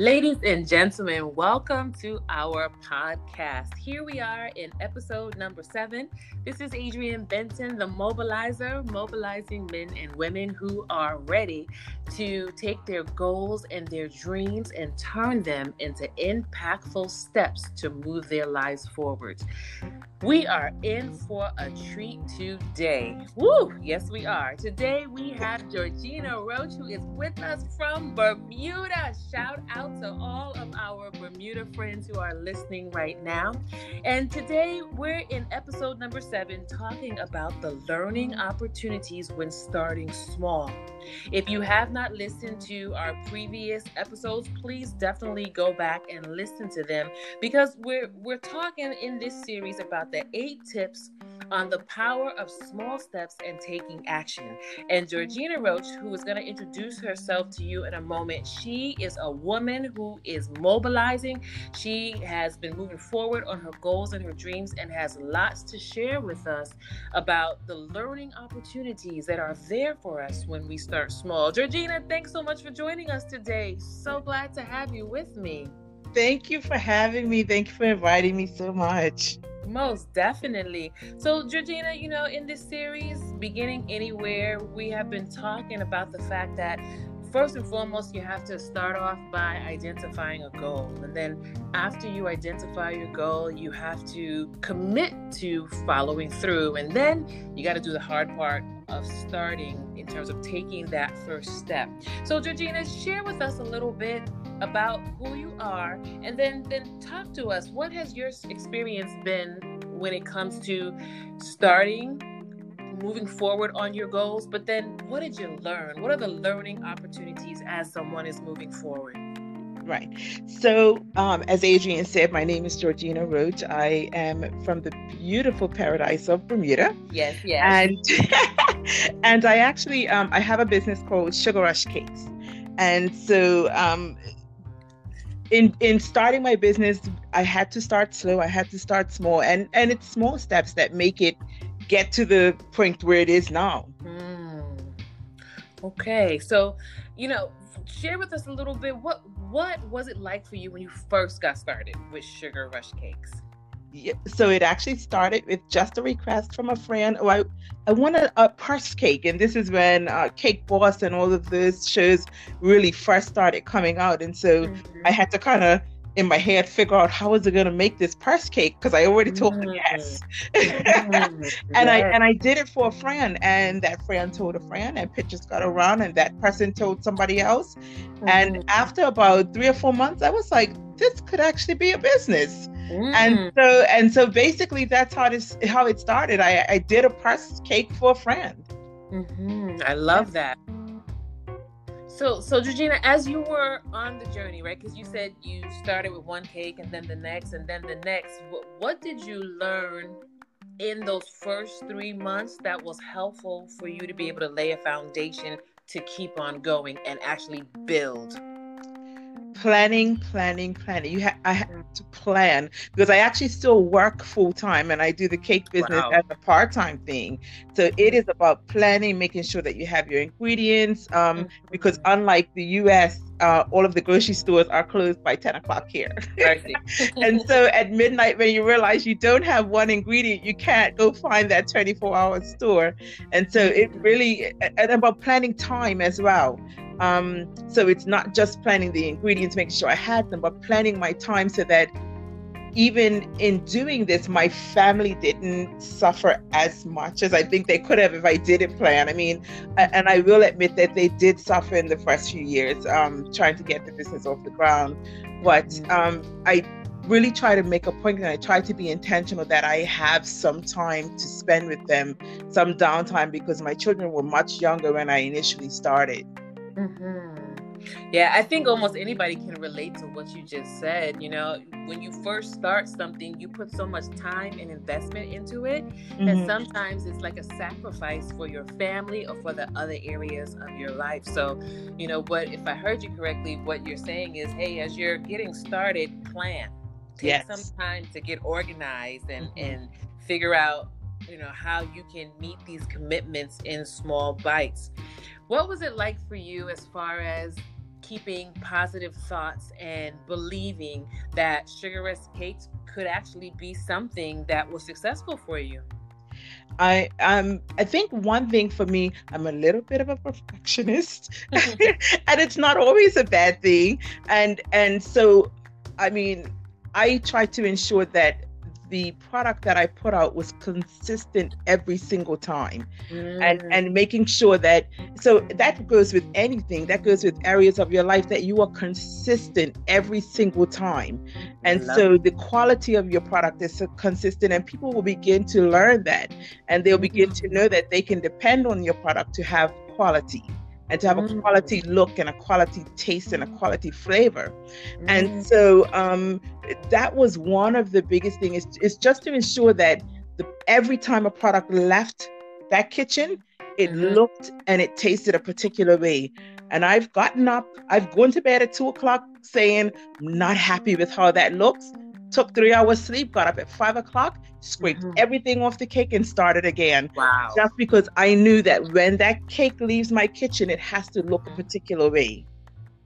Ladies and gentlemen, welcome to our podcast. Here we are in episode number seven. This is Adrienne Benton, the mobilizer, mobilizing men and women who are ready to take their goals and their dreams and turn them into impactful steps to move their lives forward. We are in for a treat today. Woo! Yes, we are. Today we have Georgina Roach, who is with us from Bermuda. Shout out to all of our Bermuda friends who are listening right now. And today we're in episode number seven, talking about the learning opportunities when starting small. If you have not listened to our previous episodes, please definitely go back and listen to them because we're we're talking in this series about the eight tips on the power of small steps and taking action. And Georgina Roach, who is going to introduce herself to you in a moment, she is a woman who is mobilizing. She has been moving forward on her goals and her dreams and has lots to share with us about the learning opportunities that are there for us when we start small. Georgina, thanks so much for joining us today. So glad to have you with me. Thank you for having me. Thank you for inviting me so much. Most definitely. So, Georgina, you know, in this series, Beginning Anywhere, we have been talking about the fact that first and foremost, you have to start off by identifying a goal. And then, after you identify your goal, you have to commit to following through. And then you got to do the hard part of starting in terms of taking that first step. So, Georgina, share with us a little bit about who you are and then then talk to us what has your experience been when it comes to starting moving forward on your goals but then what did you learn? What are the learning opportunities as someone is moving forward? Right. So um, as Adrienne said my name is georgina roach. I am from the beautiful paradise of bermuda. Yes yes. And and i actually um, i have a business called sugar rush cakes. And so um, in in starting my business i had to start slow. I had to start small. And and it's small steps that make it get to the point where it is now mm. okay so you know share with us a little bit what what was it like for you when you first got started with sugar rush cakes Yeah, so it actually started with just a request from a friend. Oh, I, I wanted a purse cake, and this is when uh, Cake Boss and all of those shows really first started coming out, and so mm-hmm. I had to kind of in my head figure out how was I going to make this purse cake because I already told mm-hmm. yes, mm-hmm. and I and I did it for a friend, and that friend told a friend, and pictures got around, and that person told somebody else, and mm-hmm. after about three or four months, I was like, this could actually be a business. Mm. And so and so basically that's how this how it started. I, I did a press cake for a friend. Mm-hmm. I love that. So so Georgina, as you were on the journey, right? Because you said you started with one cake and then the next and then the next. What, what did you learn in those first three months that was helpful for you to be able to lay a foundation to keep on going and actually build? Planning planning planning. You have i have to plan because i actually still work full-time and i do the cake business wow. as a part-time thing. So it is about planning making sure that you have your ingredients um, mm-hmm. because unlike the us uh, all of the grocery stores are closed by 10 o'clock here. And so at midnight when you realize you don't have one ingredient you can't go find that 24 hour store. And so it mm-hmm. really and about planning time as well um, so it's not just planning the ingredients, making sure I had them, but planning my time so that even in doing this, my family didn't suffer as much as I think they could have if I didn't plan. I mean, and I will admit that they did suffer in the first few years um, trying to get the business off the ground. But mm-hmm. um, I really try to make a point and I try to be intentional that I have some time to spend with them, some downtime because my children were much younger when I initially started. Mm-hmm. Yeah, I think almost anybody can relate to what you just said. You know, when you first start something, you put so much time and investment into it mm-hmm. that sometimes it's like a sacrifice for your family or for the other areas of your life. So, you know, what if I heard you correctly, what you're saying is, hey, as you're getting started, plan. Take yes. some time to get organized and mm-hmm. and figure out you know how you can meet these commitments in small bites what was it like for you as far as keeping positive thoughts and believing that Sugar Rush Cakes could actually be something that was successful for you? I um I think one thing for me, I'm a little bit of a perfectionist, and it's not always a bad thing. And and so, I mean, I try to ensure that the product that I put out was consistent every single time. Mm. and and making sure that so that goes with anything that goes with areas of your life that you are consistent every single time. And so the quality of your product is so consistent and people will begin to learn that. And they'll begin to know that they can depend on your product to have quality and to have mm. a quality look and a quality taste and a quality flavor. Mm. And so um, that was one of the biggest things is, is just to ensure that the, every time a product left that kitchen, it mm-hmm. looked and it tasted a particular way. And I've gotten up, I've gone to bed at two o'clock saying, I'm not happy with how that looks took three hours sleep, got up at five o'clock, scraped mm-hmm. everything off the cake and started again. Wow. Just because I knew that when that cake leaves my kitchen, it has to look a particular way.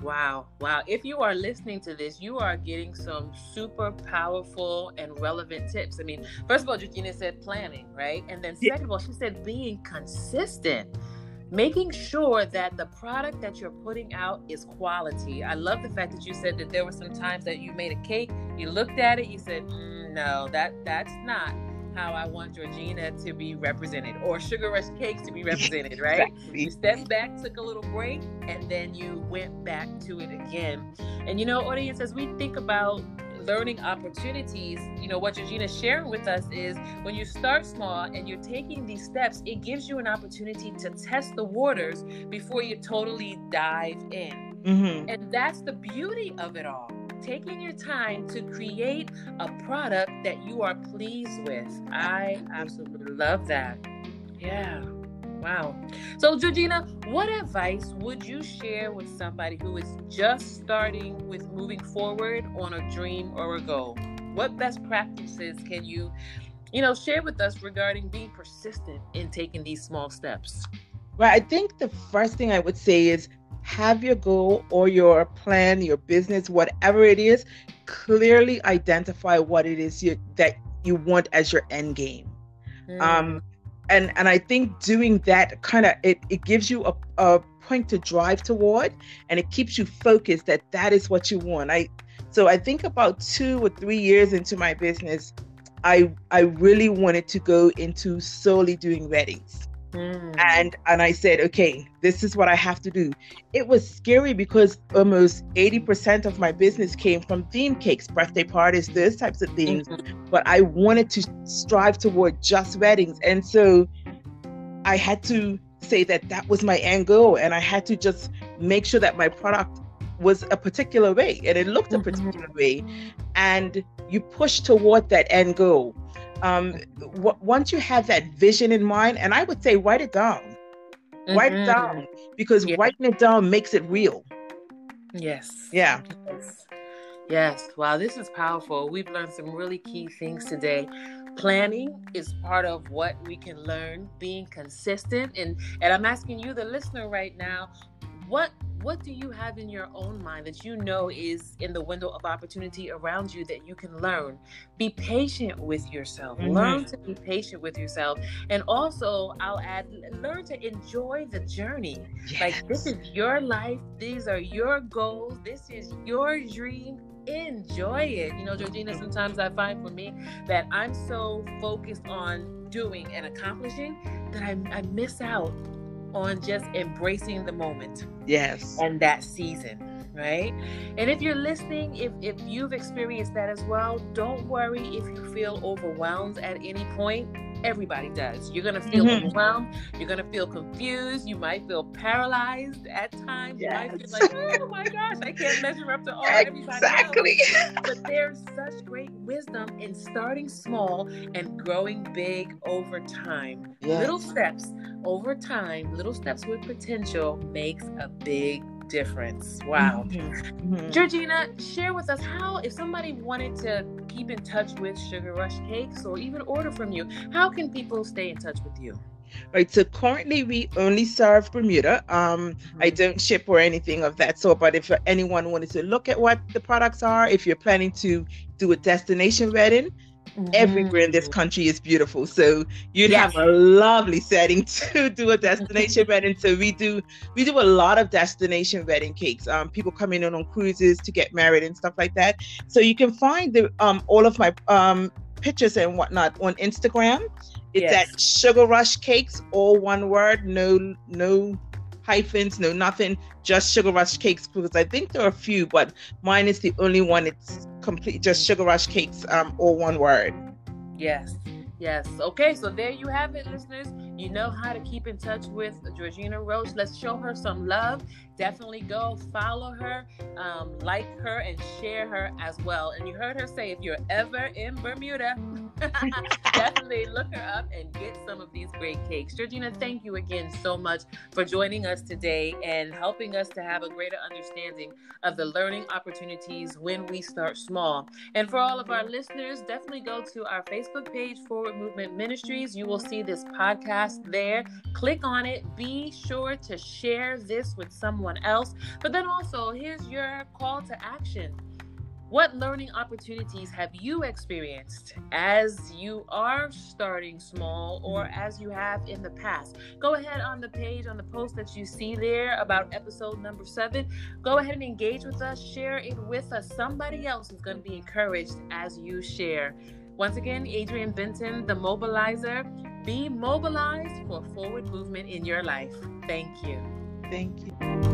Wow. Wow. If you are listening to this, you are getting some super powerful and relevant tips. I mean, first of all, Georgina said planning, right? And then second yeah. of all, she said being consistent making sure that the product that you're putting out is quality. I love the fact that you said that there were some times that you made a cake, you looked at it, you said, mm, "No, that that's not how I want Georgina to be represented or Sugar Rush Cakes to be represented, right? Exactly. You stepped back, took a little break, and then you went back to it again. And you know, audience, as we think about learning opportunities, you know, what Georgina's sharing with us is when you start small and you're taking these steps, it gives you an opportunity to test the waters before you totally dive in. Mm-hmm. And that's the beauty of it all. Taking your time to create a product that you are pleased with. I absolutely love that. Yeah. Wow. So, Georgina, what advice would you share with somebody who is just starting with moving forward on a dream or a goal? What best practices can you, you know, share with us regarding being persistent in taking these small steps? Well, I think the first thing I would say is have your goal or your plan, your business, whatever it is, clearly identify what it is you, that you want as your end game. Mm. Um, and and I think doing that kind of it, it gives you a, a point to drive toward and it keeps you focused that that is what you want. I so I think about two or three years into my business, I I really wanted to go into solely doing weddings. Mm. And and I said, okay, this is what I have to do. It was scary because almost 80% of my business came from theme cakes, birthday parties, those types of things. Mm-hmm. But I wanted to strive toward just weddings. And so I had to say that that was my end goal. And I had to just make sure that my product was a particular way and it looked a mm-hmm. particular way. And you push toward that end goal um, w- once you have that vision in mind, and I would say write it down, mm-hmm. write it mm-hmm. down because yeah. writing it down makes it real. Yes. Yeah. Yes. yes. Wow, this is powerful. We've learned some really key things today. Planning is part of what we can learn. Being consistent, and and I'm asking you, the listener, right now, what what do you have in your own mind that you know is in the window of opportunity around you that you can learn? Be patient with yourself. Mm-hmm. Learn to be patient with yourself. And also, I'll add, learn to enjoy the journey. Yes. Like, this is your life, these are your goals, this is your dream enjoy it. You know, Georgina, sometimes I find for me that I'm so focused on doing and accomplishing that I, I miss out on just embracing the moment. Yes. And that season, right? And if you're listening, if, if you've experienced that as well, don't worry if you feel overwhelmed at any point Everybody does. You're going to feel mm-hmm. overwhelmed. You're going to feel confused. You might feel paralyzed at times. Yes. You might feel like, oh my gosh, I can't measure up to all exactly. everybody Exactly. But there's such great wisdom in starting small and growing big over time. Yes. Little steps over time, little steps with potential makes a big difference. Wow. Mm-hmm. Mm-hmm. Georgina, share with us how, if somebody wanted to keep in touch with Sugar Rush Cakes or even order from you, how can people stay in touch with you? Right. So currently we only serve Bermuda. Um, mm-hmm. I don't ship or anything of that sort. But if anyone wanted to look at what the products are, if you're planning to do a destination wedding. Everywhere in this country is beautiful. So you'd yes. have a lovely setting to do a destination wedding. So we do we do a lot of destination wedding cakes. Um, people coming in on cruises to get married and stuff like that. So you can find the um all of my um pictures and whatnot on Instagram. It's yes. at Sugar Rush Cakes, all one word, no no hyphens, no nothing, just Sugar Rush Cakes because I think there are a few, but mine is the only one. It's complete, just Sugar Rush Cakes, um, all one word. Yes. Yes. Okay. So there you have it, listeners. You know how to keep in touch with Georgina Roach. Let's show her some love. Definitely go follow her, um, like her, and share her as well. And you heard her say, if you're ever in Bermuda, definitely look her up and get some of these great cakes. Georgina, thank you again so much for joining us today and helping us to have a greater understanding of the learning opportunities when we start small. And for all of our listeners, definitely go to our Facebook page, Forward Movement Ministries. You will see this podcast there. Click on it. Be sure to share this with someone else. But then also, here's your call to action what learning opportunities have you experienced as you are starting small or mm-hmm. as you have in the past? Go ahead on the page, on the post that you see there about episode number seven. Go ahead and engage with us, share it with us. Somebody else is going to be encouraged as you share. Once again, Adrienne Benton, the mobilizer. Be mobilized for forward movement in your life. Thank you. Thank you.